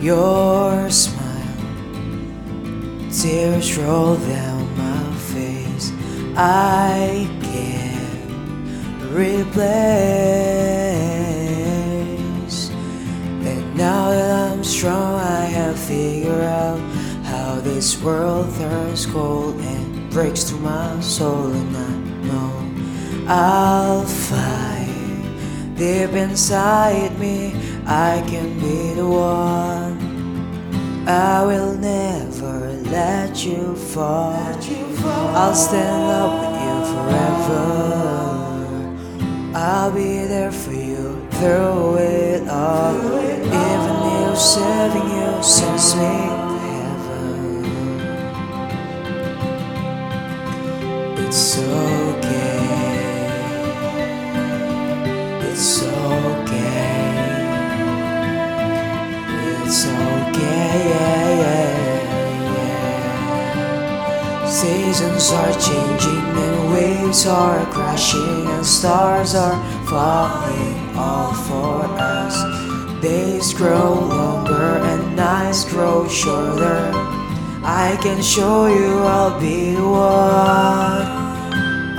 your smile. Tears roll down my face. I can't replace. And now that I'm strong, I have figured out how this world turns cold and breaks through my soul. And I know I'll fight deep inside me. I can be I'll stand up with you forever. I'll be there for you through Are changing and waves are crashing and stars are falling all for us. Days grow longer and nights grow shorter. I can show you I'll be one.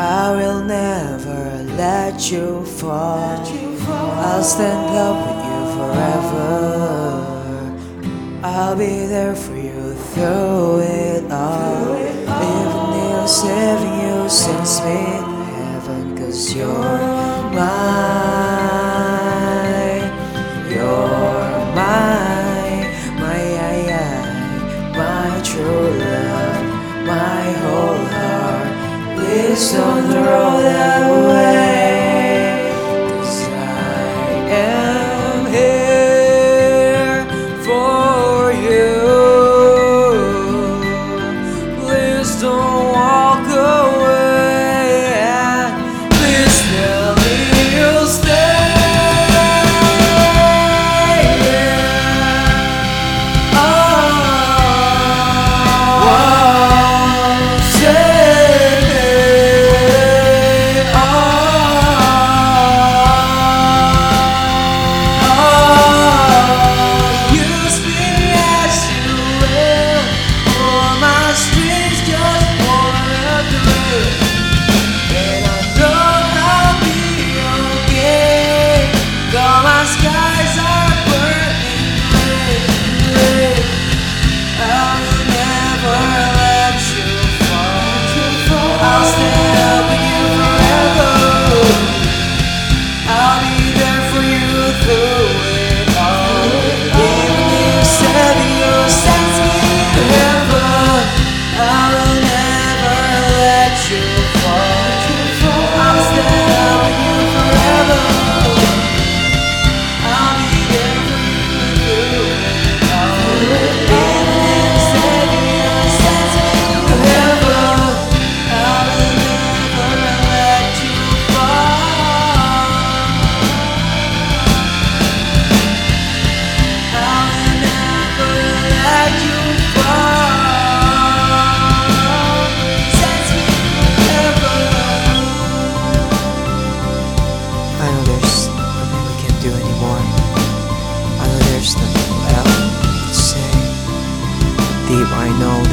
I will never let you fall. I'll stand up with you forever. I'll be there for you through it all. You're my, I, I, my true love, my whole heart. Please don't throw that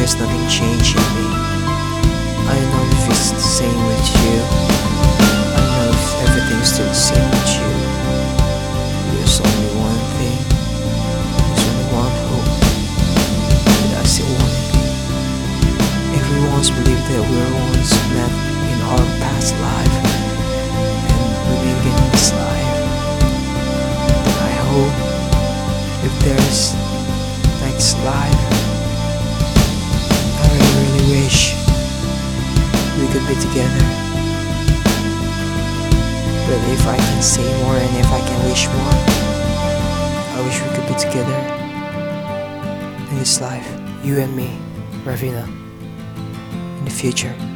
there's nothing changing me. I don't know if it's the same with you. I don't know if everything's still the same with you. Wish we could be together. But if I can say more and if I can wish more, I wish we could be together in this life, you and me, Ravina, in the future.